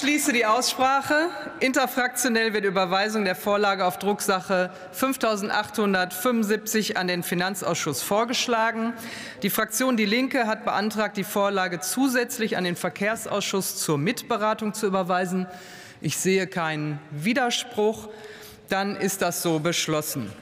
Ich schließe die Aussprache. Interfraktionell wird Überweisung der Vorlage auf Drucksache 5875 an den Finanzausschuss vorgeschlagen. Die Fraktion Die Linke hat beantragt, die Vorlage zusätzlich an den Verkehrsausschuss zur Mitberatung zu überweisen. Ich sehe keinen Widerspruch. Dann ist das so beschlossen.